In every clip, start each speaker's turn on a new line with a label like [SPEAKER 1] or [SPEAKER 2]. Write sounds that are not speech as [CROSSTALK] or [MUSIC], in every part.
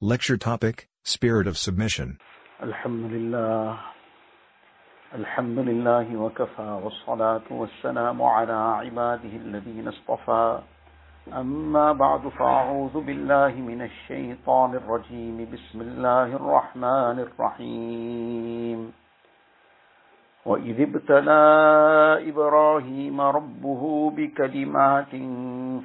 [SPEAKER 1] Lecture topic Spirit of Submission.
[SPEAKER 2] الحمد لله الحمد لله وكفى والصلاة والسلام على عباده الذين اصطفى أما بعد فأعوذ بالله من الشيطان الرجيم بسم الله الرحمن الرحيم وإذ ابتلى إبراهيم ربه بكلمات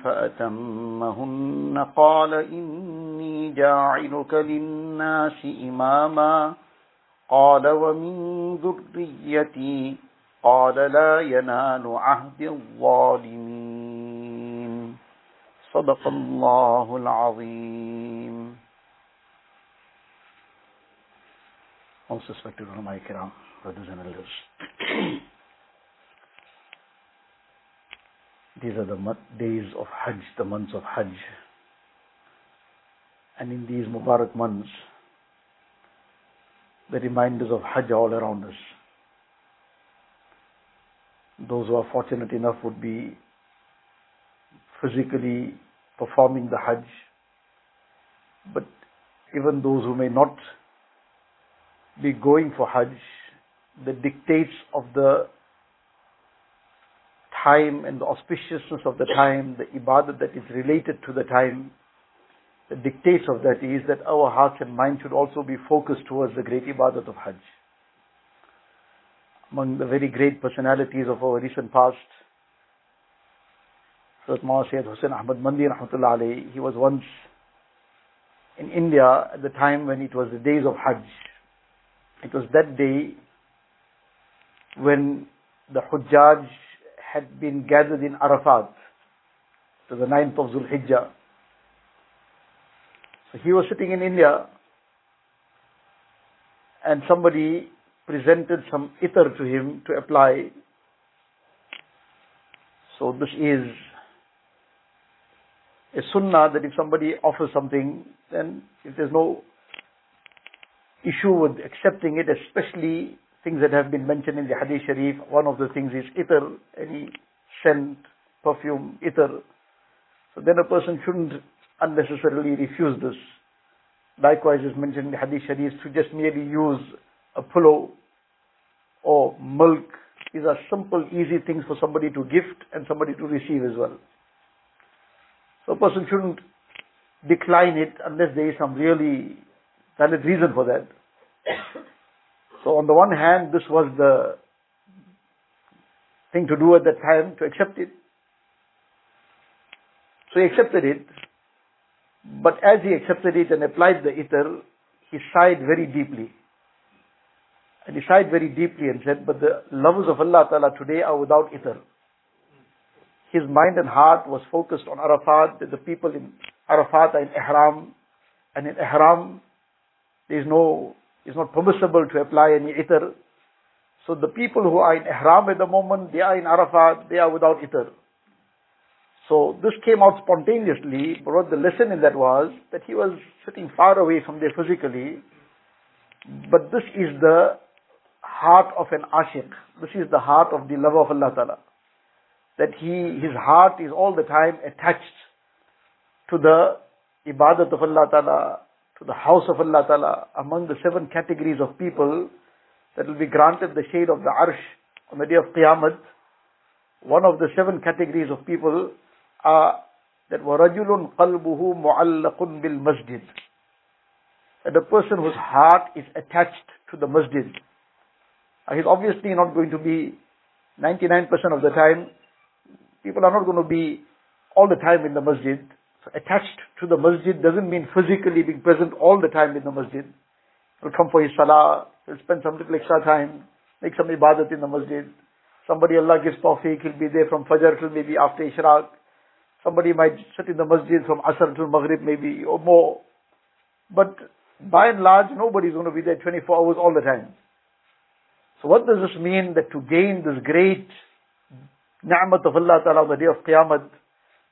[SPEAKER 2] فأتمهن قال إني جاعلك للناس إماما قال ومن ذريتي قال لا ينال عهد الظالمين صدق الله العظيم Most respected ulama kiram, brothers and elders. These are the days of Hajj, the months of Hajj. And in these Mubarak months, the reminders of Hajj all around us. Those who are fortunate enough would be physically performing the Hajj. But even those who may not be going for Hajj, the dictates of the time and the auspiciousness of the time, the ibadah that is related to the time, the dictates of that is that our hearts and minds should also be focused towards the great ibadat of Hajj. Among the very great personalities of our recent past, Hazrat Sayyid Hussain Ahmad Madani he was once in India at the time when it was the days of Hajj. It was that day when the Hujjaj had been gathered in Arafat to the 9th of Zulhijjah. So he was sitting in India and somebody presented some itar to him to apply. So this is a sunnah that if somebody offers something, then if there's no issue with accepting it, especially things that have been mentioned in the Hadith Sharif, one of the things is itar, any scent, perfume, itar. So then a person shouldn't unnecessarily refuse this. Likewise is mentioned in the Hadith Sharif to just merely use a pillow or milk. These are simple, easy things for somebody to gift and somebody to receive as well. So a person shouldn't decline it unless there is some really valid reason for that. So on the one hand, this was the thing to do at that time to accept it. So he accepted it. But as he accepted it and applied the itar, he sighed very deeply. And he sighed very deeply and said, but the lovers of Allah Ta'ala today are without itar. His mind and heart was focused on Arafat, that the people in Arafat are in Ihram, and in Ihram there is no, it's not permissible to apply any itar. So the people who are in Ihram at the moment, they are in Arafat, they are without itar. So this came out spontaneously, but what the lesson in that was that he was sitting far away from there physically, but this is the heart of an ashiq. This is the heart of the lover of Allah Ta'ala. That he, his heart is all the time attached to the ibadat of Allah Ta'ala, to the house of Allah Ta'ala, among the seven categories of people that will be granted the shade of the arsh on the day of Qiyamah. One of the seven categories of people are that وَرَجُلٌ قَلْبُهُ مُعَلَّقٌ بِالْمَسْجِدِ That a person whose heart is attached to the masjid. Uh, He's obviously not going to be 99% of the time, people are not going to be all the time in the masjid. Attached to the masjid doesn't mean physically being present all the time in the masjid. He'll come for his salah, he'll spend some little extra time, make some ibadat in the masjid. Somebody Allah gives tawfiq, he'll be there from Fajr till maybe after Ishraq. Somebody might sit in the masjid from Asr till Maghrib maybe, or more. But by and large, nobody's going to be there 24 hours all the time. So what does this mean? That to gain this great ni'mat of Allah Ta'ala on the day of Qiyamah,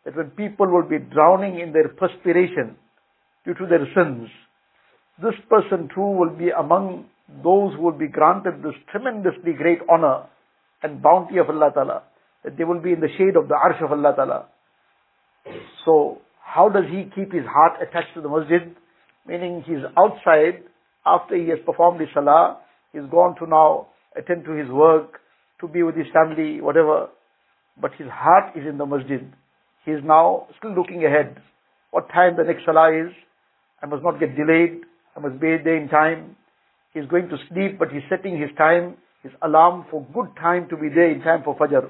[SPEAKER 2] that when people will be drowning in their perspiration due to their sins, this person too will be among those who will be granted this tremendously great honor and bounty of Allah Ta'ala, that they will be in the shade of the arsh of Allah Ta'ala. So, how does he keep his heart attached to the masjid? meaning he's outside after he has performed his salah, he's gone to now attend to his work, to be with his family, whatever. But his heart is in the masjid. He is now still looking ahead. What time the next salah is? I must not get delayed. I must be there in time. He's going to sleep, but he's setting his time, his alarm for good time to be there in time for Fajr.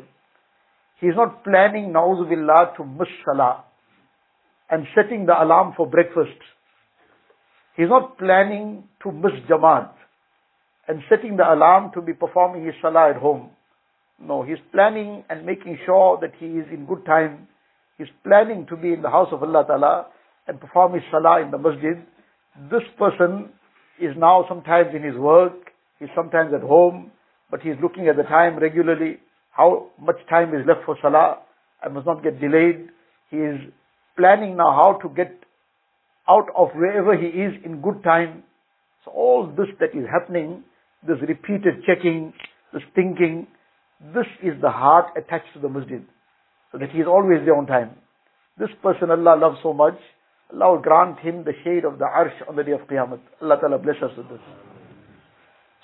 [SPEAKER 2] He's not planning, na'uzubillah, to miss salah and setting the alarm for breakfast. He's not planning to miss Jamaat and setting the alarm to be performing his salah at home. No, he's planning and making sure that he is in good time. He's planning to be in the house of Allah Ta'ala and perform his salah in the masjid. This person is now sometimes in his work, he's sometimes at home, but he's looking at the time regularly, how much time is left for salah. I must not get delayed. He is planning now how to get out of wherever he is in good time. So all this that is happening, this repeated checking, this thinking, this is the heart attached to the masjid. So that he is always there on time. This person Allah loves so much, Allah will grant him the shade of the arsh on the day of Qiyamah. Allah Ta'ala bless us with this.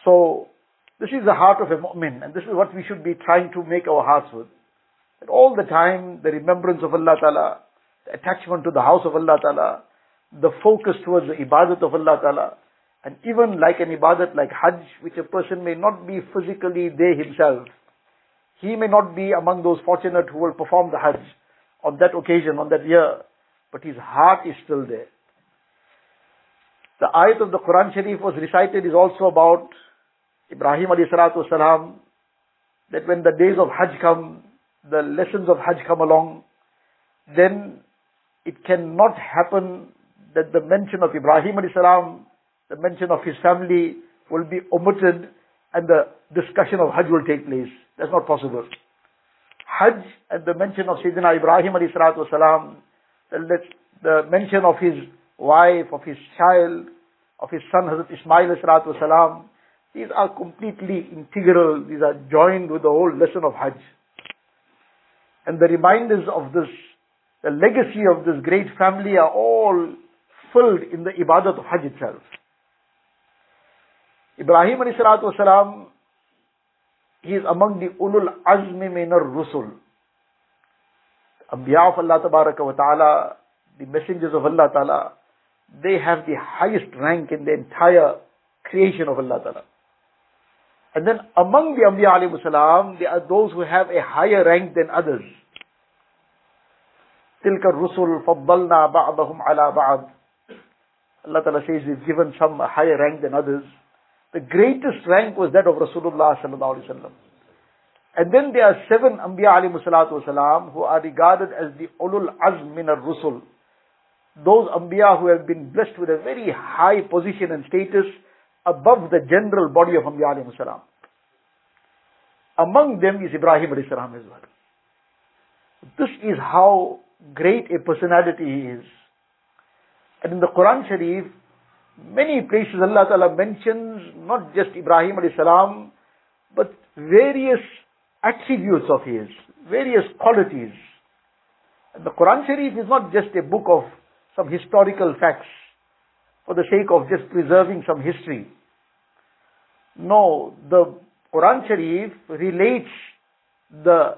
[SPEAKER 2] So, this is the heart of a mu'min, and this is what we should be trying to make our hearts with. That all the time, the remembrance of Allah Ta'ala, the attachment to the house of Allah Ta'ala, the focus towards the ibadat of Allah Ta'ala, and even like an ibadat like Hajj, which a person may not be physically there himself, he may not be among those fortunate who will perform the Hajj on that occasion, on that year, but his heart is still there. The ayat of the Quran Sharif was recited is also about Ibrahim alayhi salatu wasalam, that when the days of Hajj come, the lessons of Hajj come along, then it cannot happen that the mention of Ibrahim alayhi salam, the mention of his family will be omitted and the discussion of Hajj will take place. That's not possible. Hajj and the mention of Sayyidina Ibrahim alayhi salatu wasalam, the, mention of his wife, of his child, of his son Hazrat Ismail alayhi salatu wasalam, these are completely integral, these are joined with the whole lesson of Hajj. And the reminders of this, the legacy of this great family are all filled in the ibadat of Hajj itself. Ibrahim alayhi salatu wasalam, he is among the ulul azmi minar rusul. Anbiya of Allah tabaraka wa ta'ala, the messengers of Allah ta'ala, they have the highest rank in the entire creation of Allah ta'ala. And then among the Anbiya alayhi salam, there are those who have a higher rank than others. تلك الرسل فضلنا بعضهم على بعض Allah Ta'ala says we've given some a higher rank than others. The greatest rank was that of Rasulullah Sallallahu Alaihi Wasallam. And then there are seven Anbiya alayhi salatu wasalam who are regarded as the ulul azm min ar-rusul. Those Anbiya who have been blessed with a very high position and status above the general body of Anbiya alayhi salam. Among them is Ibrahim alayhi salam as well. This is how great a personality he is. And in the Quran Sharif, many places Allah Ta'ala mentions not just Ibrahim alayhi salam, but various attributes of his, various qualities. And the Quran Sharif is not just a book of some historical facts for the sake of just preserving some history. No, the Quran Sharif relates the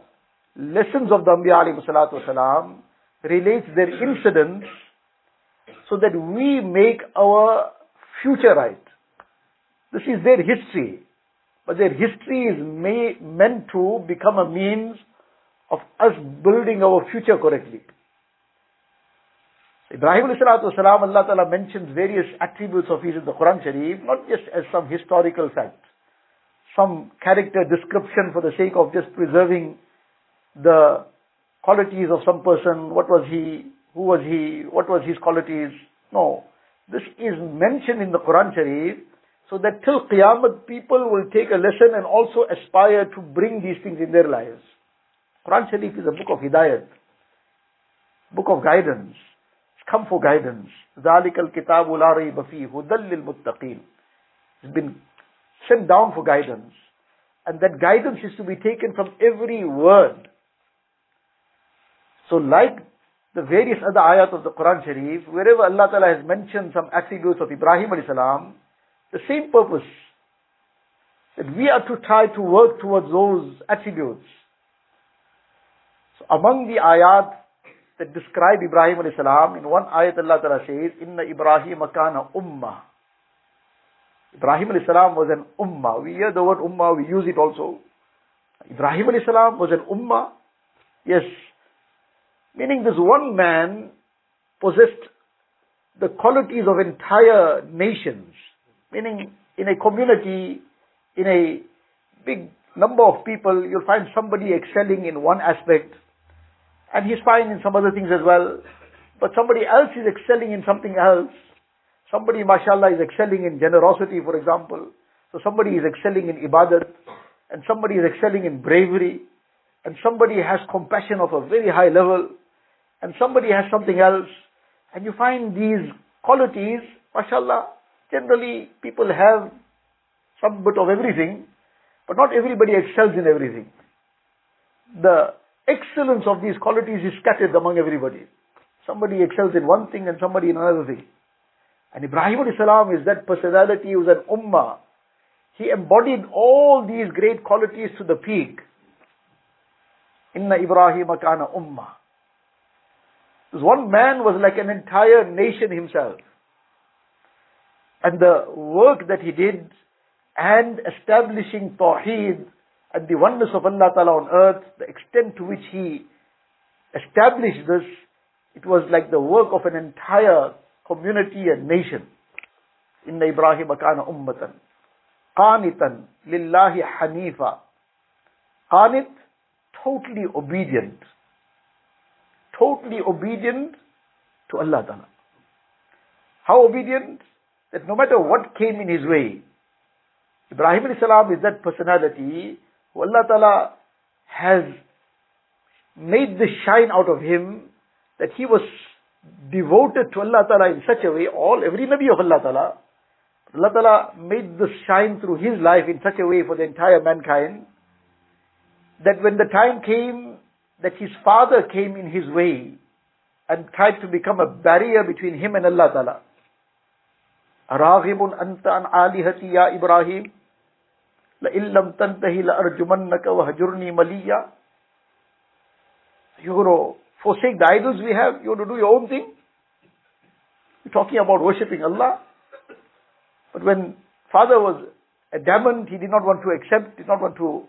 [SPEAKER 2] lessons of the Anbiya alayhi salatu relates their incidents so that we make our future right. This is their history. But their history is may, meant to become a means of us building our future correctly. Ibrahim salam, Allah Ta'ala mentions various attributes of his in the Quran Sharif, not just as some historical fact, some character description for the sake of just preserving the qualities of some person, what was he, who was he? What was his qualities? No. This is mentioned in the Quran Sharif so that till Qiyamah people will take a lesson and also aspire to bring these things in their lives. Quran Sharif is a book of hidayat, book of guidance. It's come for guidance. ذَلِكَ الْكِتَابُ لَا رَيْبَ فِيهِ هُدًى لِلْمُتَّقِينَ It's been sent down for guidance. And that guidance is to be taken from every word. So like the various other ayat of the Quran Sharif, wherever Allah Ta'ala has mentioned some attributes of Ibrahim salam, the same purpose. That we are to try to work towards those attributes. So among the ayat that describe Ibrahim salam, in one ayat Allah Ta'ala says, Inna Ibrahim kana ummah. Ibrahim salam was an ummah. We hear the word ummah, we use it also. Ibrahim salam was an ummah. Yes, Meaning this one man possessed the qualities of entire nations. Meaning in a community, in a big number of people, you'll find somebody excelling in one aspect and he's fine in some other things as well. But somebody else is excelling in something else. Somebody, mashallah, is excelling in generosity, for example. So somebody is excelling in ibadat and somebody is excelling in bravery and somebody has compassion of a very high level and somebody has something else, and you find these qualities, mashallah, generally people have some bit of everything, but not everybody excels in everything. The excellence of these qualities is scattered among everybody. Somebody excels in one thing and somebody in another thing. And Ibrahim salam is that personality, he was an ummah. He embodied all these great qualities to the peak. Inna Ibrahim kana ummah. This one man was like an entire nation himself. And the work that he did and establishing Tawheed and the oneness of Allah Ta'ala on earth, the extent to which he established this, it was like the work of an entire community and nation. Inna Ibrahim kana ummatan. Qanitan lillahi hanifa. Qanit, totally obedient totally obedient to Allah Ta'ala. How obedient? That no matter what came in his way, Ibrahim salam is that personality who Allah Ta'ala has made the shine out of him that he was devoted to Allah Ta'ala in such a way, all, every Nabi of Allah Ta'ala, Allah Ta'ala made the shine through his life in such a way for the entire mankind that when the time came that his father came in his way and tried to become a barrier between him and Allah Ta'ala. أراغب أنت عن آلهتي يا إبراهيم لئن لم تنتهي لأرجمنك وهجرني مليا You're going to forsake the idols we have? You're going to do your own thing? You're talking about worshipping Allah? But when father was adamant, he did not want to accept, did not want to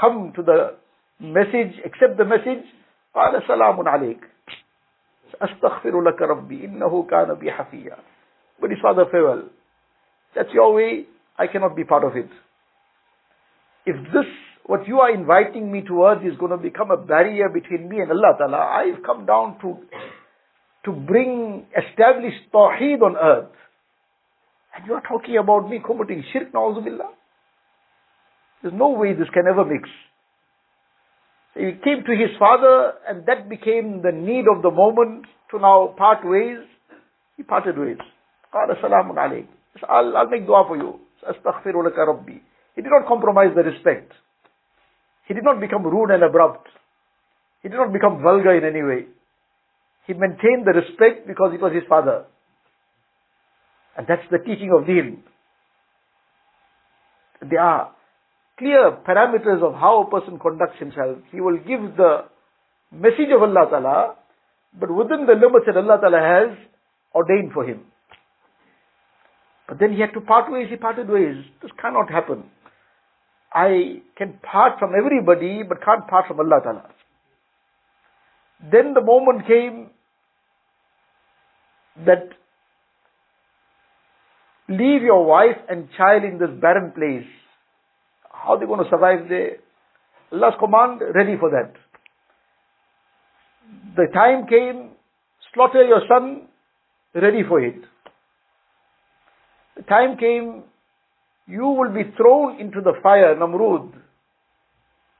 [SPEAKER 2] come to the message, accept the message, قال سلام عليك أستغفر لك ربي إنه كان بي حفيا But his father farewell. That's your way, I cannot be part of it. If this, what you are inviting me towards is going to become a barrier between me and Allah Ta'ala, I've come down to, to bring, establish Tawheed on earth. And you are talking about me committing shirk, na'uzubillah. There's no way this can ever mix. He came to his father and that became the need of the moment to now part ways. He parted ways. قال سلام عليك. I'll, I'll make dua for you. أستغفر لك ربي. He did not compromise the respect. He did not become rude and abrupt. He did not become vulgar in any way. He maintained the respect because it was his father. And that's the teaching of deen. There are clear parameters of how a person conducts himself. He will give the message of Allah Ta'ala, but within the limits that Allah Ta'ala has ordained for him. But then he had to part ways, he parted ways. This cannot happen. I can part from everybody, but can't part from Allah Ta'ala. Then the moment came that leave your wife and child in this barren place how are they going to survive the Allah's command, ready for that. The time came, slaughter your son, ready for it. The time came, you will be thrown into the fire, Namrud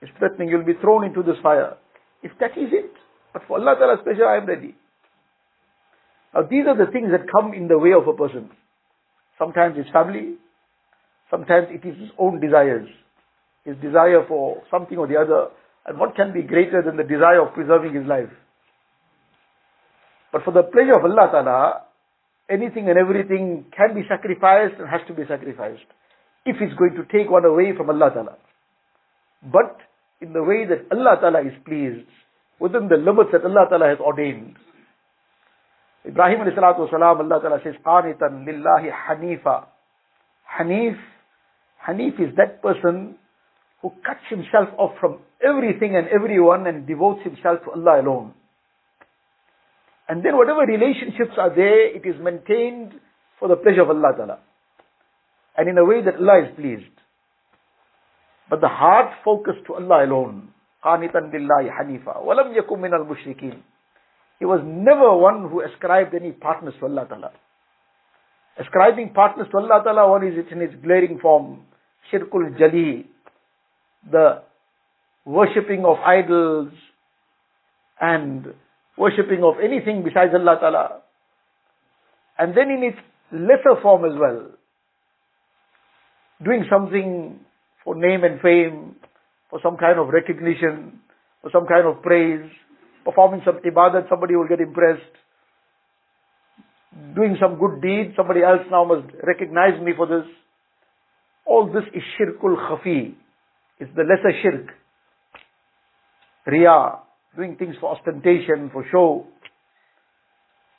[SPEAKER 2] is threatening, you'll be thrown into this fire. If that is it, but for Allah Ta'ala's pleasure, I am ready. Now these are the things that come in the way of a person. Sometimes it's family, sometimes it is his own desires his desire for something or the other, and what can be greater than the desire of preserving his life? But for the pleasure of Allah Ta'ala, anything and everything can be sacrificed and has to be sacrificed if it's going to take one away from Allah Ta'ala. But in the way that Allah Ta'ala is pleased, within the limits that Allah Ta'ala has ordained. Ibrahim alayhi salatu wasalam, Allah Ta'ala says, Qanitan lillahi hanifa. Hanif, Hanif is that person who cuts himself off from everything and everyone and devotes himself to Allah alone. And then whatever relationships are there, it is maintained for the pleasure of Allah Ta'ala. And in a way that Allah is pleased. But the heart focused to Allah alone. قَانِتًا لِلَّهِ حَنِيفًا وَلَمْ يَكُمْ مِنَ الْمُشْرِكِينَ He was never one who ascribed any partners to Allah Ta'ala. Ascribing partners to Allah Ta'ala, what is it in its glaring form? Shirkul Jali, the worshipping of idols and worshipping of anything besides Allah Ta'ala. And then in its lesser form as well, doing something for name and fame, for some kind of recognition, for some kind of praise, performing some ibadat, somebody will get impressed. Doing some good deed, somebody else now must recognize me for this. All this is shirkul khafi. It's the lesser shirk. Riyah, doing things for ostentation, for show.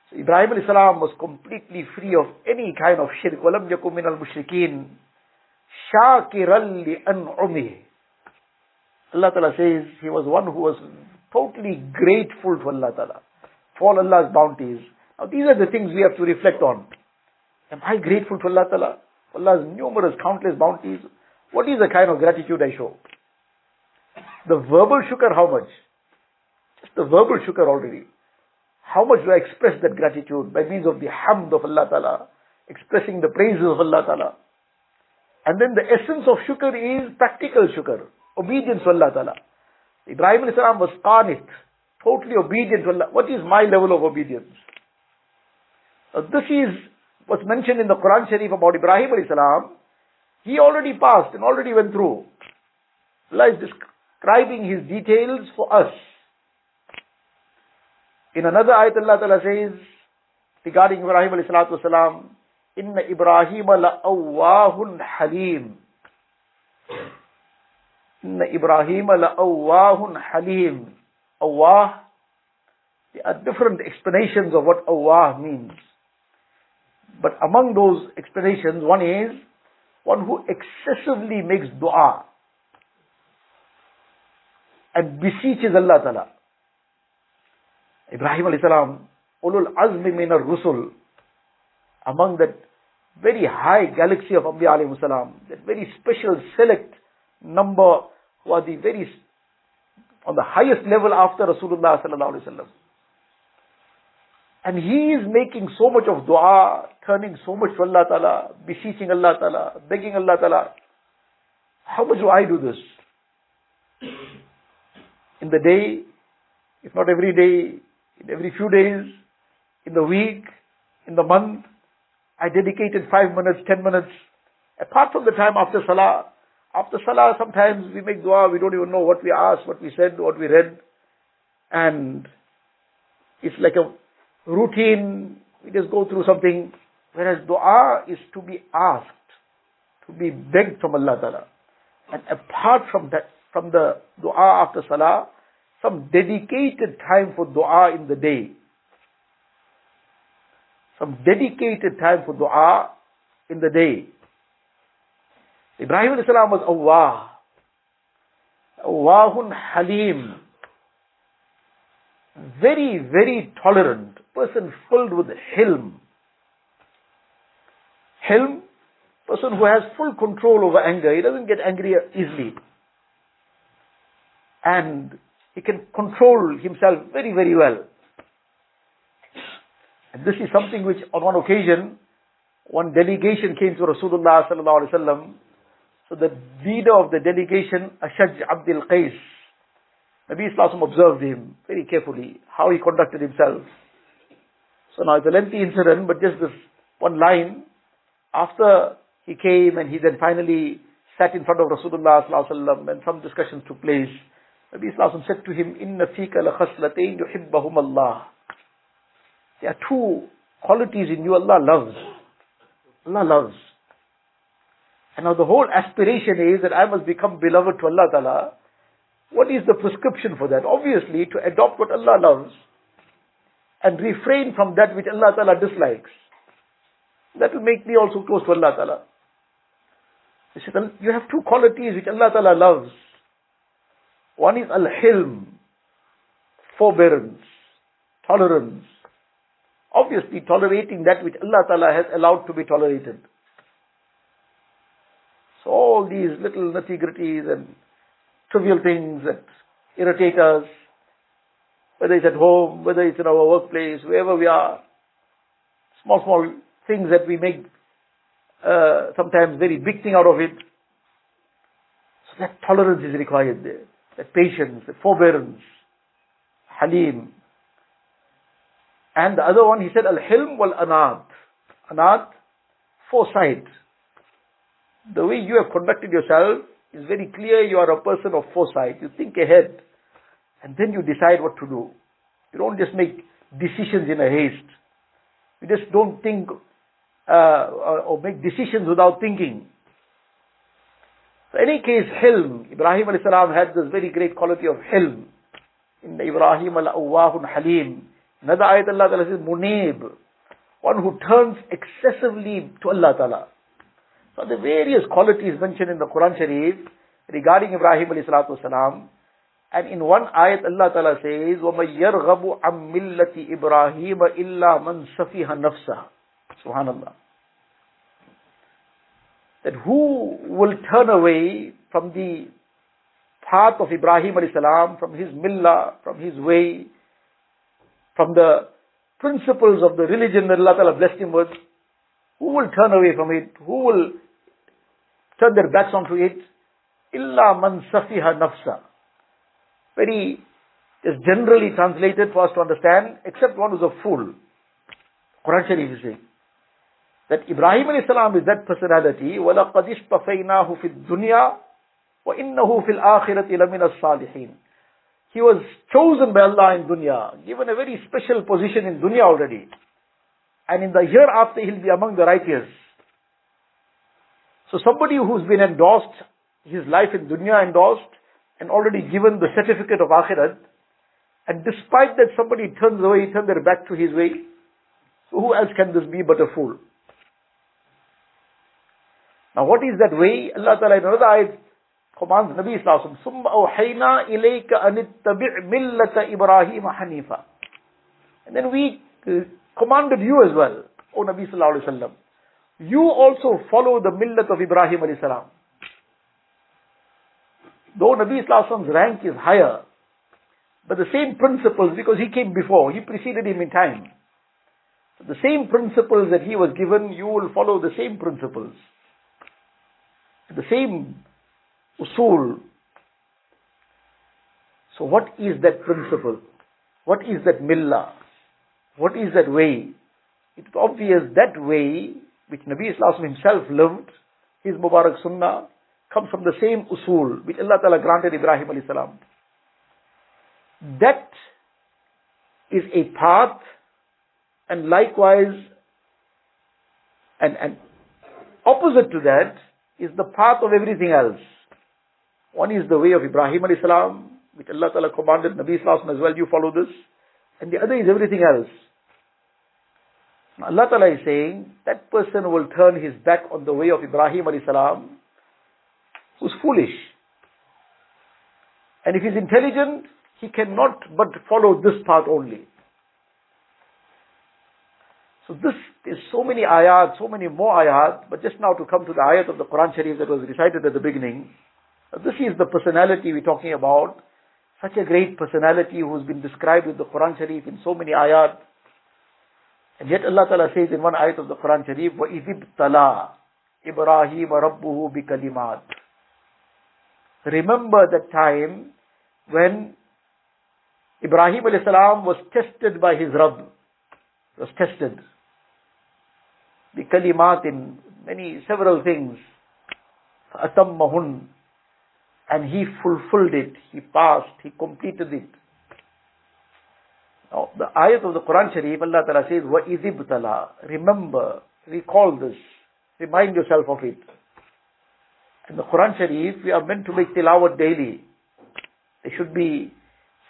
[SPEAKER 2] So Ibrahim alayhi salam was completely free of any kind of shirk. وَلَمْ يَكُمْ مِنَ الْمُشْرِكِينَ شَاكِرًا لِأَنْعُمِهِ Allah Ta'ala says he was one who was totally grateful to Allah Ta'ala for Allah's bounties. Now these are the things we have to reflect on. Am I grateful to Allah Ta'ala? Allah's numerous, countless bounties. What is the kind of gratitude I show? The verbal shukr, how much? Just the verbal shukr already. How much do I express that gratitude by means of the hamd of Allah Ta'ala, expressing the praises of Allah Ta'ala. And then the essence of shukr is practical shukr, obedience to Allah Ta'ala. Ibrahim salam was qanit, totally obedient to Allah. What is my level of obedience? Now, this is what's mentioned in the Quran Sharif about Ibrahim salam. He already passed and already went through. Allah is describing his details for us. In another ayat Allah Ta'ala says regarding Ibrahim alayhi salatu wasalam, Inna Ibrahim la'awwahun halim. Inna Ibrahim la'awwahun halim. Awwah, there are different explanations of what awwah means. But among those explanations, one is one who excessively makes dua and beseeches Allah Ta'ala. Ibrahim alayhi salam, ulul azmi min rusul among that very high galaxy of Anbiya alayhi salam, that very special select number who are the very, on the highest level after Rasulullah sallallahu alayhi wasallam. And he is making so much of dua, turning so much to Allah Ta'ala, beseeching Allah Ta'ala, begging Allah Ta'ala. How much do I do this? In the day, if not every day, in every few days, in the week, in the month, I dedicated five minutes, ten minutes. Apart from the time after Salah, after Salah sometimes we make dua, we don't even know what we asked, what we said, what we read. And it's like a routine, we just go through something. Whereas dua is to be asked, to be begged from Allah Ta'ala. And apart from that, from the dua after Salah, some dedicated time for dua in the day. Some dedicated time for dua in the day. Ibrahim salam was awwah. Awwahun halim. Very, very tolerant. Person filled with hilm. Hilm, person who has full control over anger. He doesn't get angry easily. And he can control himself very, very well. And this is something which on one occasion, one delegation came to Rasulullah. So the leader of the delegation, Ashaj Abdul Qais, Nabi Islam observed him very carefully, how he conducted himself. So now it's a lengthy incident, but just this one line. After he came and he then finally sat in front of Rasulullah sallallahu and some discussions took place. Nabi Islam said to him, Inna fika la khaslatain yuhibbahum Allah. There are two qualities in you Allah loves. Allah loves. And now the whole aspiration is that I must become beloved to Allah Ta'ala. What is the prescription for that? Obviously, to adopt what Allah loves and refrain from that which Allah Ta'ala dislikes. That will make me also close to Allah Ta'ala. You have two qualities which Allah Ta'ala loves. One is al-hilm, forbearance, tolerance. Obviously tolerating that which Allah Ta'ala has allowed to be tolerated. So all these little nitty-gritties and trivial things that irritate us, whether it's at home, whether it's in our workplace, wherever we are, small, small things that we make uh, sometimes very big thing out of it. So that tolerance is required there. That patience, that forbearance, halim. And the other one, he said, al-hilm wal-anat. Anat, foresight. The way you have conducted yourself is very clear you are a person of foresight. You think ahead and then you decide what to do. You don't just make decisions in a haste. You just don't think uh, or make decisions without thinking. In any case, hilm. Ibrahim salam had this very great quality of hilm. In the Ibrahim al-awwahun halim. Another ayat Allah Ta'ala says, munib. One who turns excessively to Allah Ta'ala. So the various qualities mentioned in the Quran Sharif regarding Ibrahim alayhi salatu salam. And in one ayat Allah Ta'ala says, وَمَن يَرْغَبُ عَن مِلَّةِ إِبْرَاهِيمَ إِلَّا مَن سَفِيهَ نَفْسَهُ Subhanallah. That who will turn away from the path of Ibrahim alayhi salam, from his millah, from his way, from the principles of the religion that Allah Ta'ala blessed him with, who will turn away from it? Who will turn their backs onto it? Illa man safiha nafsa. Very, is generally translated for us to understand, except one who's a fool. Quran Sharif is saying that Ibrahim alayhi salam is that personality, وَلَقَدْ اِشْتَفَيْنَاهُ فِي الدُّنْيَا وَإِنَّهُ فِي الْآخِرَةِ لَمِنَ الصَّالِحِينَ He was chosen by Allah in dunya, given a very special position in dunya already. And in the hereafter he'll be among the righteous. So somebody who's been endorsed, his life in dunya endorsed, and already given the certificate of akhirat, and despite that somebody turns away, turns their back to his way, so who else can this be but a fool? Now what is that way? Allah Ta'ala in another ayat commands Nabi Sallallahu ثُمَّ أَوْحَيْنَا إِلَيْكَ أَنِ اتَّبِعْ مِلَّةَ إِبْرَاهِيمَ حَنِيفًا And then we uh, commanded you as well, O Nabi Sallallahu Alaihi Wasallam. You also follow the millat of Ibrahim alayhi salam. Though Nabi Sallallahu rank is higher, but the same principles, because he came before, he preceded him in time. The same principles that he was given, you will follow the same principles the same usul. So what is that principle? What is that millah? What is that way? It's obvious that way which Nabi Islam himself lived, his Mubarak Sunnah, comes from the same usul which Allah Ta'ala granted Ibrahim alayhi salam. That is a path and likewise and, and opposite to that is the path of everything else. One is the way of Ibrahim alayhi salam, which Allah Ta'ala commanded Nabi Sallallahu as well, you follow this. And the other is everything else. Allah Ta'ala is saying, that person will turn his back on the way of Ibrahim alayhi salam, who's foolish. And if he's intelligent, he cannot but follow this path only. So this is so many ayat, so many more ayat, but just now to come to the ayat of the Quran Sharif that was recited at the beginning, this is the personality we're talking about. Such a great personality who's been described with the Quran Sharif in so many ayat. And yet Allah Ta'ala says in one ayat of the Quran Sharif, وَإِذِ ابْتَلَى إِبْرَاهِيمَ رَبُّهُ بِكَلِمَاتٍ Remember that time when Ibrahim alayhi salam was tested by his Rabb. Was tested the kalimat in many, several things. أَتَمَّهُنْ And he fulfilled it, he passed, he completed it. Now, the ayat of the Quran Sharif, Allah Ta'ala says, وَإِذِبْتَلَى Remember, recall this, remind yourself of it. In the Quran Sharif, we are meant to make tilawat daily. There should be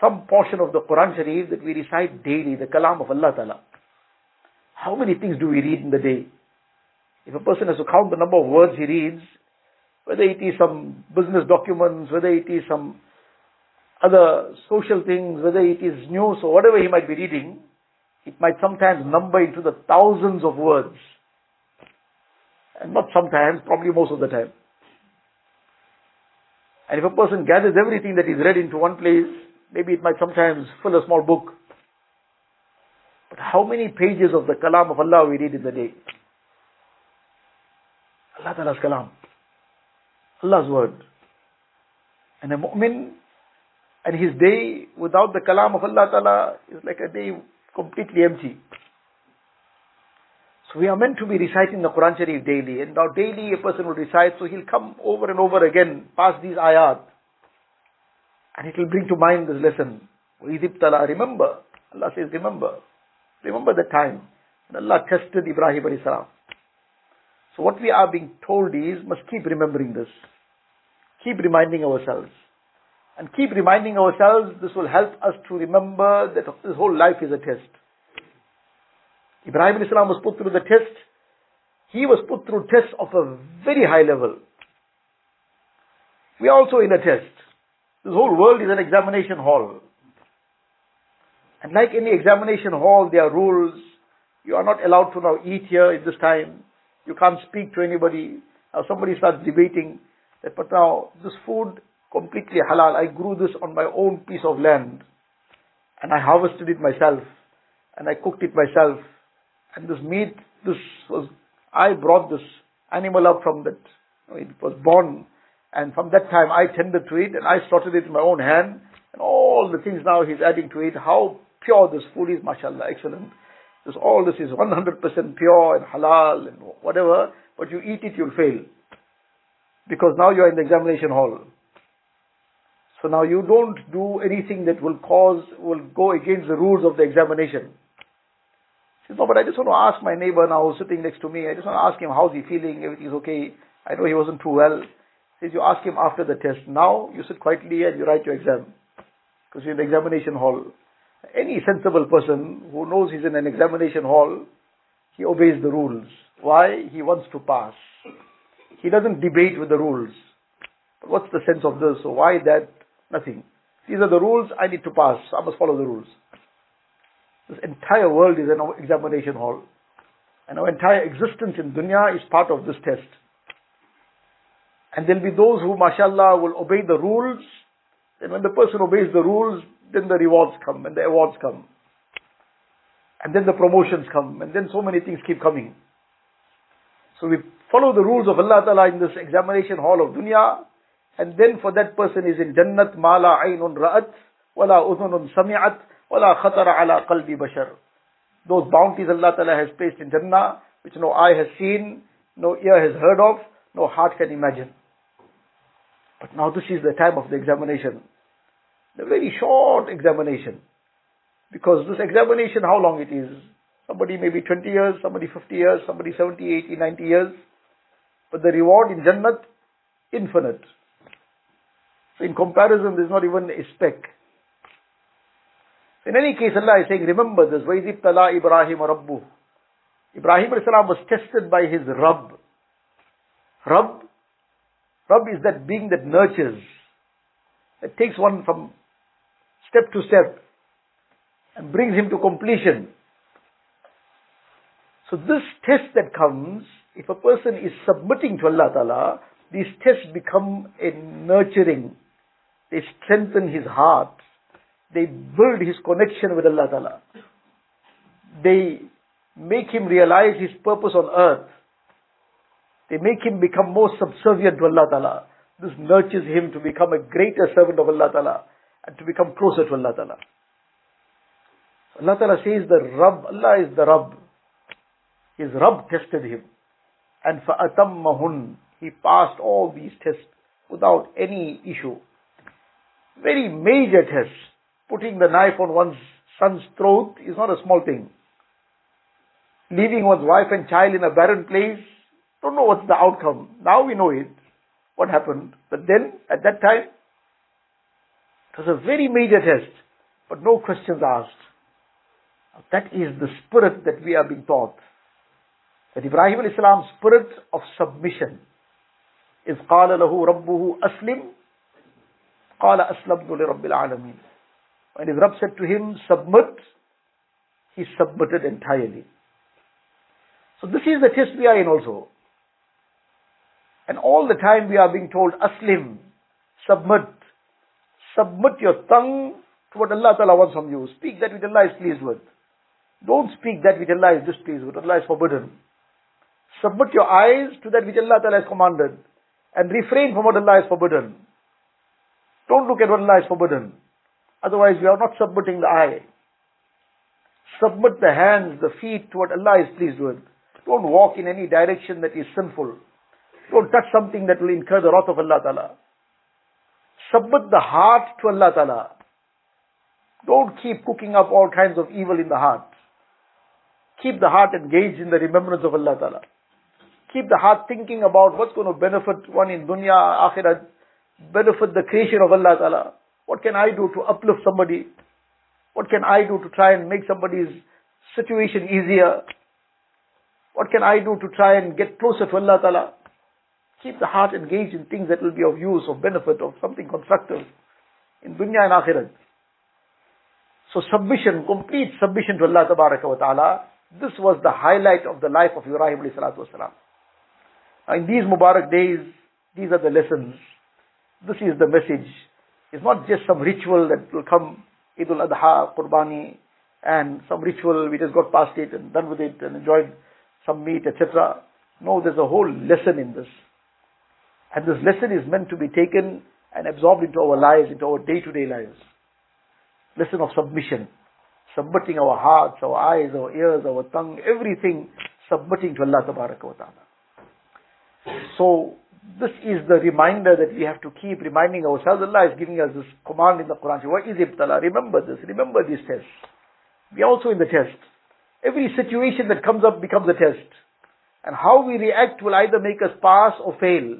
[SPEAKER 2] some portion of the Quran Sharif that we recite daily, the kalam of Allah Ta'ala. How many things do we read in the day? If a person has to count the number of words he reads, whether it is some business documents, whether it is some other social things, whether it is news or whatever he might be reading, it might sometimes number into the thousands of words. And not sometimes, probably most of the time. And if a person gathers everything that is read into one place, maybe it might sometimes fill a small book. But how many pages of the kalam of Allah we read in the day? Allah Ta'ala's kalam. Allah's word. And a mu'min and his day without the kalam of Allah Ta'ala is like a day completely empty. So we are meant to be reciting the Quran Sharif daily. And now daily a person will recite, so he'll come over and over again past these ayat. And it will bring to mind this lesson. Remember. Allah says, remember. Remember the time when Allah tested Ibrahim salam. So what we are being told is, must keep remembering this. Keep reminding ourselves. And keep reminding ourselves, this will help us to remember that this whole life is a test. Ibrahim Islam was put through the test. He was put through tests of a very high level. We are also in a test. This whole world is an examination hall. And like any examination hall, there are rules. You are not allowed to now eat here at this time. You can't speak to anybody. Now somebody starts debating that, but now this food completely halal. I grew this on my own piece of land. And I harvested it myself. And I cooked it myself. And this meat, this was, I brought this animal up from that. It was born. And from that time I tended to it and I slaughtered it in my own hand. And all the things now he's adding to it. How pure this food is, mashallah, excellent. This, all this is 100% pure and halal and whatever. But you eat it, you'll fail. Because now you're in the examination hall. So now you don't do anything that will cause, will go against the rules of the examination. Says, no, but I just want to ask my neighbor now who's sitting next to me. I just want to ask him how's he feeling, everything's okay. I know he wasn't too well. Says, you ask him after the test. Now you sit quietly and you write your exam. Because you're in the examination hall. Any sensible person who knows he's in an examination hall, he obeys the rules. Why? He wants to pass. He doesn't debate with the rules. But what's the sense of this? Why that? Nothing. These are the rules, I need to pass. I must follow the rules. This entire world is an examination hall. And our entire existence in dunya is part of this test. And there'll be those who, mashallah, will obey the rules. And when the person obeys the rules, then the rewards come and the awards come. And then the promotions come. And then so many things keep coming. So we follow the rules of Allah Ta'ala in this examination hall of dunya. And then for that person is in Jannat mala aynun ra'at, wala udhunun sami'at, wala khatara ala qalbi bashar. Those bounties Allah Ta'ala has placed in Jannah, which no eye has seen, no ear has heard of, no heart can imagine. But now this is the time of the examination. The very short examination. Because this examination, how long it is? Somebody maybe 20 years, somebody 50 years, somebody 70, 80, 90 years. But the reward in Jannat, infinite. So in comparison, there's not even a speck. In any case, Allah is saying, remember this, وَإِذِ ابْتَلَى Ibrahim Rabbu. Ibrahim was tested by his Rabb. Rabb, Rabb is that being that nurtures, that takes one from step to step and brings him to completion. So this test that comes, if a person is submitting to Allah Ta'ala, these tests become a nurturing they strengthen his heart. They build his connection with Allah Ta'ala. They make him realize his purpose on earth. They make him become more subservient to Allah Ta'ala. This nurtures him to become a greater servant of Allah Ta'ala and to become closer to Allah Ta'ala. Allah Ta'ala says the Rabb, Allah is the Rabb. His Rabb tested him. And فَأَتَمَّهُنْ He passed all these tests without any issue very major tests. Putting the knife on one's son's throat is not a small thing. Leaving one's wife and child in a barren place, don't know what's the outcome. Now we know it, what happened. But then, at that time, it was a very major test, but no questions asked. That is the spirit that we are being taught. That Ibrahim al-Islam's spirit of submission is قال له ربه أسلم قال أسلمت لرب العالمين when his said to him, submit, he submitted entirely. So this is the test we are in also. And all the time we are being told, aslim, submit, submit your tongue to what Allah Ta'ala wants from you. Speak that which Allah is pleased with. Don't speak that which Allah is displeased with. Allah is forbidden. Submit your eyes to that which Allah Ta'ala has commanded. And refrain from what Allah has forbidden. Don't look at what Allah has forbidden. Otherwise we are not submitting the eye. Submit the hands, the feet to what Allah is pleased with. Don't walk in any direction that is sinful. Don't touch something that will incur the wrath of Allah Ta'ala. Submit the heart to Allah Ta'ala. Don't keep cooking up all kinds of evil in the heart. Keep the heart engaged in the remembrance of Allah Ta'ala. Keep the heart thinking about what's going to benefit one in dunya, akhirat, benefit the creation of Allah Ta'ala. What can I do to uplift somebody? What can I do to try and make somebody's situation easier? What can I do to try and get closer to Allah Ta'ala? Keep the heart engaged in things that will be of use, of benefit, of something constructive in dunya and akhirat. So submission, complete submission to Allah wa Ta'ala, this was the highlight of the life of Ibrahim alayhi salatu wasalam. In these Mubarak days, these are the lessons. This is the message. It's not just some ritual that will come, Eid al-Adha, Qurbani, and some ritual, we just got past it and done with it and enjoyed some meat, etc. No, there's a whole lesson in this. And this lesson is meant to be taken and absorbed into our lives, into our day-to-day lives. Lesson of submission. Submitting our hearts, our eyes, our ears, our tongue, everything submitting to Allah ta'ala. So, this is the reminder that we have to keep reminding ourselves. Allah is giving us this command in the Quran. Wa idh ibtala? Remember this. Remember these tests. We are also in the test. Every situation that comes up becomes a test. And how we react will either make us pass or fail.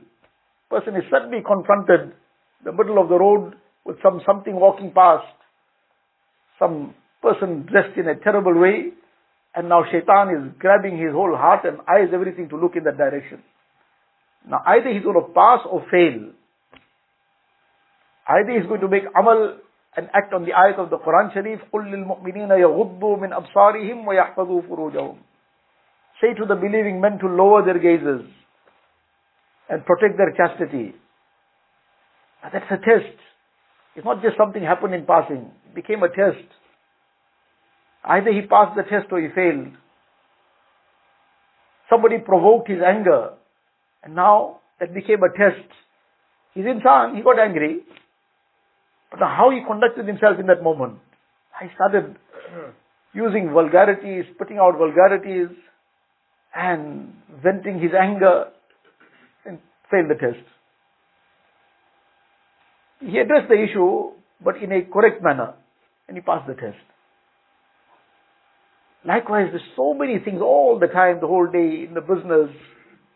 [SPEAKER 2] Person is suddenly confronted in the middle of the road with some something walking past. Some person dressed in a terrible way. And now shaitan is grabbing his whole heart and eyes, everything to look in that direction. Now either he's going to pass or fail. Either he's going to make amal and act on the ayat of the Quran Sharif, قُلْ لِلْمُؤْمِنِينَ يَغُضُّوا مِنْ أَبْصَارِهِمْ وَيَحْفَظُوا فُرُوجَهُمْ Say to the believing men to lower their gazes and protect their chastity. Now that's a test. It's not just something happened in passing. It became a test. Either he passed the test or he failed. Somebody provoked his anger and now that became a test. He's insan, he got angry. But how he conducted himself in that moment. I started [CLEARS THROAT] using vulgarities, putting out vulgarities, and venting his anger, and failed the test. He addressed the issue, but in a correct manner, and he passed the test. Likewise, there's so many things all the time, the whole day, in the business,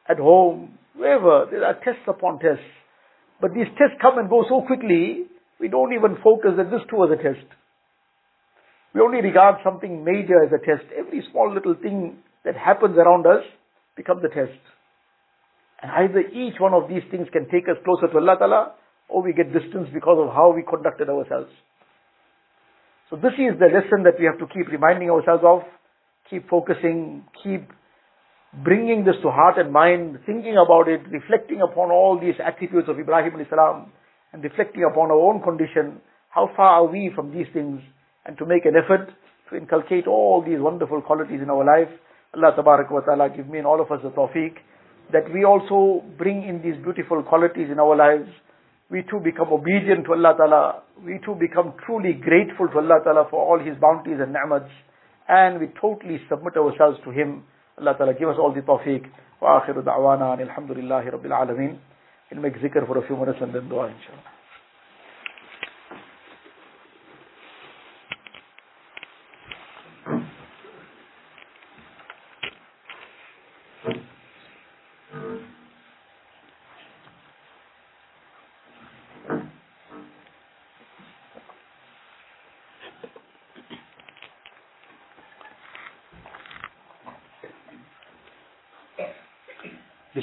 [SPEAKER 2] at home, wherever, there are tests upon tests. But these tests come and go so quickly, we don't even focus that this too was a test. We only regard something major as a test. Every small little thing that happens around us becomes a test. And either each one of these things can take us closer to Allah Ta'ala, or we get distance because of how we conducted ourselves. So this is the lesson that we have to keep reminding ourselves of, keep focusing, keep bringing this to heart and mind, thinking about it, reflecting upon all these attributes of Ibrahim salam, and reflecting upon our own condition, how far are we from these things, and to make an effort to inculcate all these wonderful qualities in our life. Allah Tabarak wa Ta'ala give me and all of us the tawfiq, that we also bring in these beautiful qualities in our lives. We too become obedient to Allah Ta'ala. We too become truly grateful to Allah Ta'ala for all His bounties and ni'mats. And we totally submit ourselves to Him. اللہ تعالیٰ give us all the توفیق وآخر دعوانا الحمدللہ رب العالمین we'll make ذکر for a few minutes and then دعا انشاءاللہ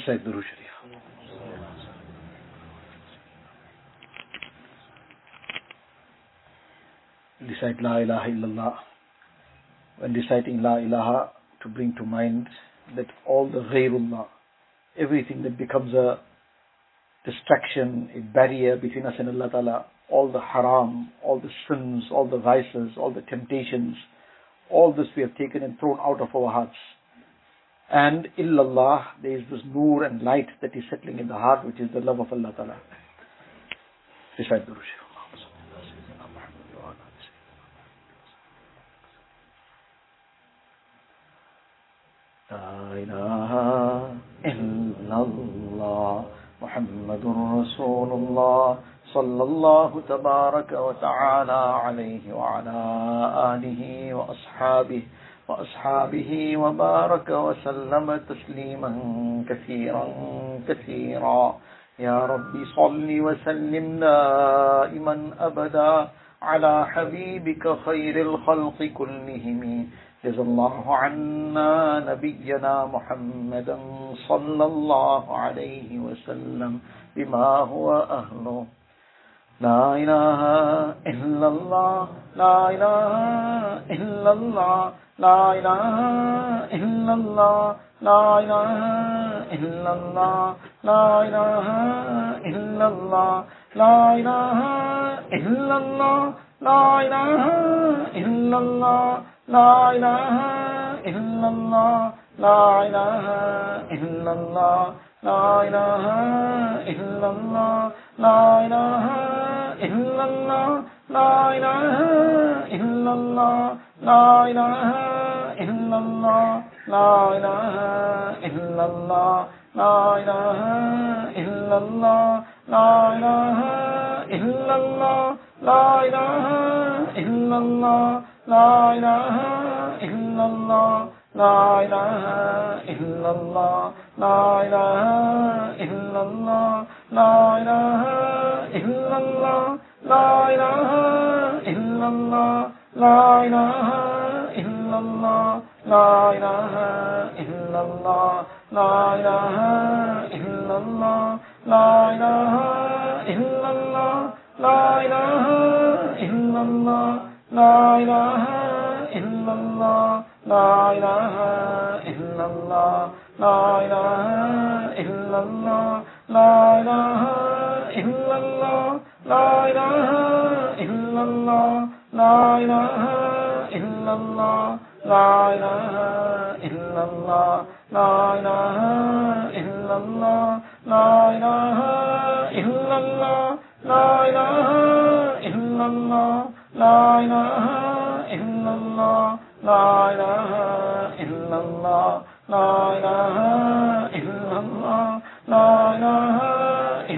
[SPEAKER 2] Recite Durood Sharif. Recite La ilaha illallah. When reciting La ilaha, to bring to mind that all the ghairullah, everything that becomes a distraction, a barrier between us and Allah Ta'ala, all the haram, all the sins, all the vices, all the temptations, all this we have taken and thrown out of our hearts. And illallah, there is this nur and light that is settling in the heart, which is the love of Allah Ta'ala. Recite the Rushd. لا إله إلا الله محمد رسول الله صلى الله تبارك وتعالى عليه وعلى آله وأصحابه وأصحابه وبارك وسلم تسليما كثيرا كثيرا. يا رب صل وسلم دائما أبدا على حبيبك خير الخلق كلهم. جزا الله عنا نبينا محمدا صلى الله عليه وسلم بما هو أهله. لا إله إلا الله. لا إله إلا الله لا إله إلا الله لا إله إلا الله لا إله إلا الله لا إله إلا الله لا إله إلا الله لا إله إلا الله لا إله إلا الله لا إله إلا الله لا إله إلا الله لا إله إلا الله لا إله إلا الله لا إله إلا الله لا إله إلا الله لا إله إلا الله لا إله إلا الله لا إله إلا الله لا إله إلا الله لا إله إلا الله لا إله إلا الله لا إله إلا الله لا إله إلا الله لا إله إلا الله لا إله إلا الله لا إله إلا الله لا إله إلا الله لا إله إلا الله لا إله إلا الله لا إله إلا الله لا إله إلا الله لا إله إلا الله لا إله إلا الله لا إله إلا الله لا إله إلا الله لا إله إلا الله لا إله إلا الله لا إله إلا الله لا إله إلا الله لا إله إلا الله لا إله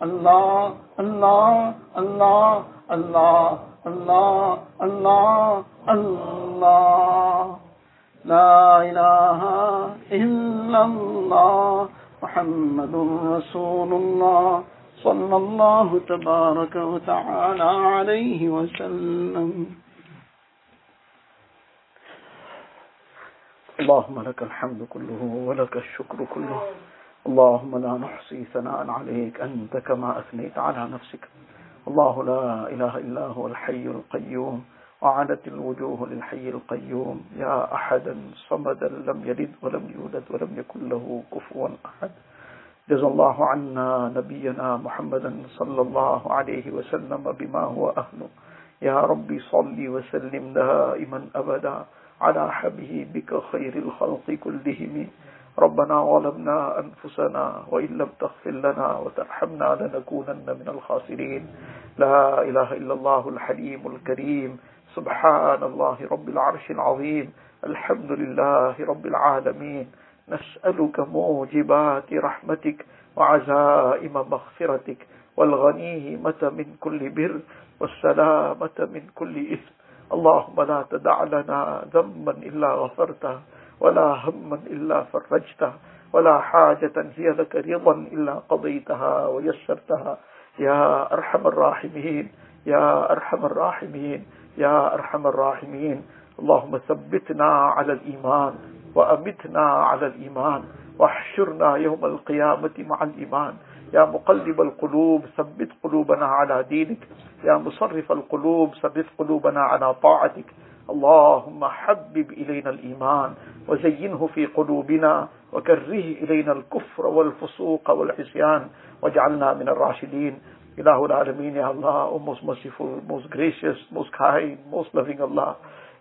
[SPEAKER 2] Allah, Allah, Allah, Allah, Allah, Allah, Allah. لا إله إلا الله محمد رسول الله صلى الله تبارك وتعالى عليه وسلم اللهم لك الحمد كله ولك الشكر كله اللهم لا نحصي ثناء عليك أنت كما أثنيت على نفسك. الله لا إله إلا هو الحي القيوم. وعنت الوجوه للحي القيوم. يا أحدا صمدا لم يلد ولم يولد ولم يكن له كفوا أحد. جزا الله عنا نبينا محمدا صلى الله عليه وسلم بما هو أهله يا ربي صل وسلم دائما أبدا على حبيبك خير الخلق كلهم. ربنا ظلمنا أنفسنا وإن لم تغفر لنا وترحمنا لنكونن من الخاسرين. لا إله إلا الله الحليم الكريم. سبحان الله رب العرش العظيم. الحمد لله رب العالمين. نسألك موجبات رحمتك وعزائم مغفرتك. والغنيمة من كل بر والسلامة من كل إثم. اللهم لا تدع لنا ذنبا إلا غفرته. ولا هما إلا فرجته ولا حاجة هي لك رضا إلا قضيتها ويسرتها. يا أرحم الراحمين يا أرحم الراحمين يا أرحم الراحمين. اللهم ثبتنا على الإيمان وأمتنا على الإيمان. واحشرنا يوم القيامة مع الإيمان. يا مقلب القلوب ثبت قلوبنا على دينك. يا مصرف القلوب ثبت قلوبنا على طاعتك. اللهم حبب إلينا الإيمان وزينه في قلوبنا وكره إلينا الكفر والفسوق والعصيان واجعلنا من الراشدين Alameen, Ya Allah, O most merciful, most gracious, most kind, most loving Allah.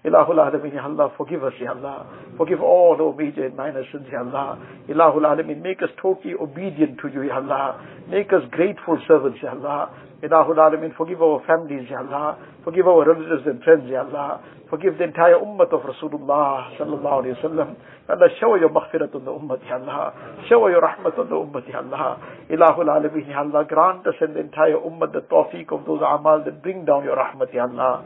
[SPEAKER 2] Ilahul Alameen, Ya Allah, forgive us, Ya Allah. Forgive all our major and minor sins, Ya Allah. Ilahul Alameen, make us totally obedient to you, Ya Allah. Make us grateful servants, Ya Allah. Ilahul Alameen, forgive our families, Ya Allah. Forgive our relatives and friends, Ya Allah. Forgive the entire ummah of Rasulullah sallallahu alayhi wa sallam. Allah, shower your maghfirat on the ummah, Ya Allah. Shower your rahmat on the ummah, Ya Allah. Ilahul Alameen, Ya Allah. Grant us and the entire ummah the tawfiq of those amal that bring down your rahmat, Ya Allah.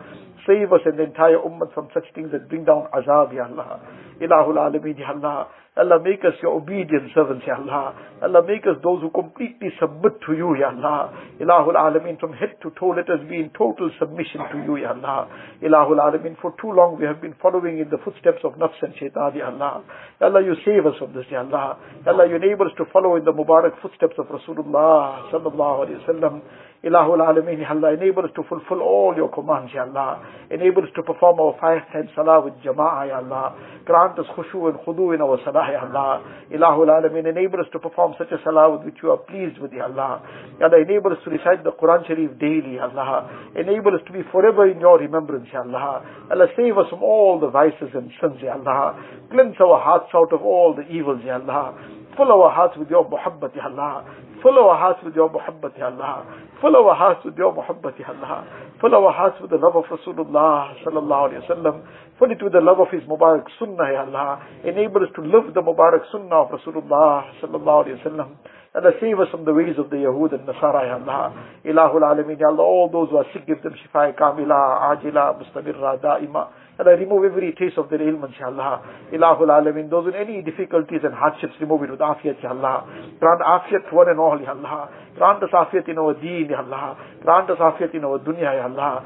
[SPEAKER 2] Save us and the entire ummah from such things that bring down azab, Ya Allah. Ilahul Alameen, Ya Allah. Allah, make us your obedient servants, Ya Allah. Allah, make us those who completely submit to you, Ya Allah. Ilahul Alameen, from head to toe, let us be in total submission to you, Ya Allah. Ilahul Alameen, for too long we have been following in the footsteps of nafs and shaitan, Ya Allah. Allah, you save us from this, Ya Allah. Allah, you enable us to follow in the Mubarak footsteps of Rasulullah, sallallahu alayhi wa sallam. Ilahul Alameen, Ya Allah, enable us to fulfill all your commands, Ya Allah. Enable us to perform our five times salah with jama'ah, Ya Allah. Grant us khushu and khudu in our salah, Ya Allah. Ilahul Alameen, enable us to perform such a salah with which you are pleased with, Ya Allah. Ya Allah, enable us to recite the Quran Sharif daily, Ya Allah. Enable us to be forever in your remembrance, Ya Allah. Allah, save us from all the vices and sins, Ya Allah. Cleanse our hearts out of all the evils, Ya Allah. Fill our hearts with your muhabbat, Ya Allah. Fill our hearts with your muhabbat, Ya Allah. Fill our hearts with your muhabbat, Ya Allah. Fill our hearts with the love of Rasulullah sallallahu alayhi wa sallam. Fill it with the love of His Mubarak Sunnah, Ya Allah. Enable us to live the Mubarak Sunnah of Rasulullah sallallahu alayhi wa sallam. Allah save us from the ways of the Yahud and Nasara, Ya Allah. Ilahul Alameen, Ya Allah. All those who are sick, give them shifa kamila, ajila, mustamirra, da'ima. Allah, remove every trace of their ailments, Ya Allah. Ilahul Alameen, those in any difficulties and hardships, remove it with afiyat, Ya Allah. Grant afiyat one and all, Ya Allah. Grant us afiyat in our deen, Ya Allah. Grant us afiyat in our dunya, Ya Allah.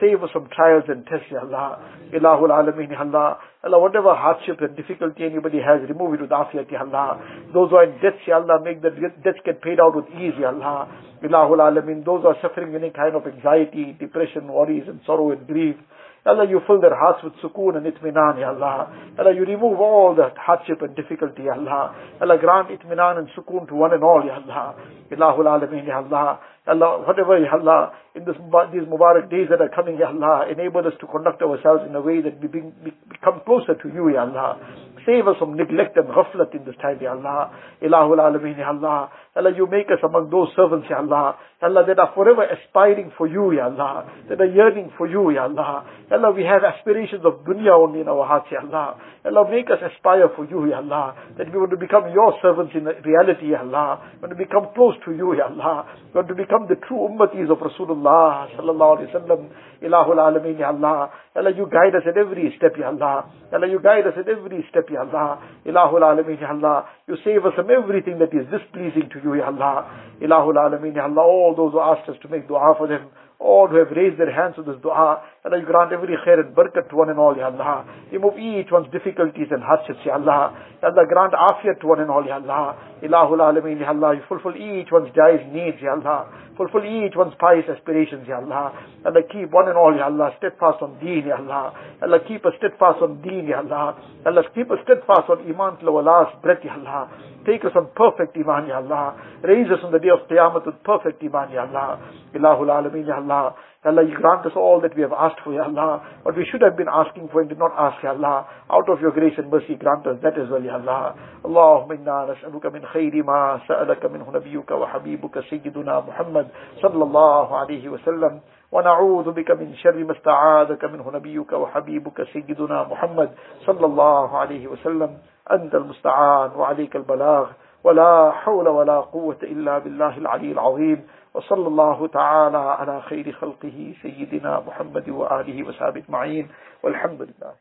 [SPEAKER 2] Save us from trials and tests, Ya Allah. Ilahul Alameen, Ya Allah. Whatever hardship and difficulty anybody has, remove it with afiyat, Ya Allah. Those who are in debts, Ya make the debts get paid out with ease, Ya Allah. Ilahul Alameen, those who are suffering any kind of anxiety, depression, worries and sorrow and grief, Allah, you fill their hearts with sukoon and itminan, Ya Allah. Allah, you remove all the hardship and difficulty, Ya Allah. Allah, grant itminan and sukoon to one and all, Ya Allah. Ilahul Alameen, Ya Allah. Allah, whatever, Ya Allah, in this, these Mubarak days that are coming, Ya Allah, enable us to conduct ourselves in a way that we become closer to you, Ya Allah. Save us from neglect and ghaflat in this time, Ya Allah. Ilahul Alameen, Ya Allah. Allah, you make us among those servants, Ya Allah. Allah, that are forever aspiring for you, Ya Allah. That are yearning for you, Ya Allah. Allah, we have aspirations of dunya only in our hearts, Ya Allah. Allah, make us aspire for you, Ya Allah. That we want to become your servants in reality, Ya Allah. We want to become close to you, Ya Allah. We want to become the true ummatis of Rasulullah, Sallallahu Alaihi Wasallam. Ilahul Alameen, Ya Allah. Allah, you guide us at every step, Ya Allah. Allah, you guide us at every step, Ya Allah. Ilahul Alameen, Ya Allah. You save us from everything that is displeasing to you, Ya Allah. Ilahul Alameen, Ya Allah. All those who asked us to make dua for them, all who have raised their hands to this dua, Allah, you grant every khair and barakat to one and all, Ya Allah. Remove each one's difficulties and hardships, Ya Allah. Ya Allah, grant afiyat to one and all, Ya Allah. Ilahul Alameen, Ya Allah. You fulfill each one's jaiz needs, Ya Allah. Fulfill each one's pious aspirations, Ya Allah. Allah, keep one and all, Ya Allah, steadfast on deen, Ya Allah. Allah, keep us steadfast on deen, Ya Allah. Allah, keep us steadfast on iman till our last breath, Ya Allah. Take us on perfect iman, Ya Allah. Raise us on the day of Qiyamah with perfect iman, Ya Allah. Ilahul Alameen, Ya Allah. Allah, you grant us all that we have asked for, Ya Allah. What we should have been asking for and did not ask, Ya Allah. Out of your grace and mercy, grant us that as well, Ya Allah. اللهم إنا نسألك من خير ما سألك منه نبيك وحبيبك سيدنا محمد صلى الله عليه وسلم ونعوذ بك من شر ما استعاذك منه نبيك وحبيبك سيدنا محمد صلى الله عليه وسلم أنت المستعان وعليك البلاغ ولا حول ولا قوة إلا بالله العلي العظيم وصلی اللہ تعالی علی خیر خلقه سیدنا محمد و آلہ وصحابہ اجمعین والحمد لله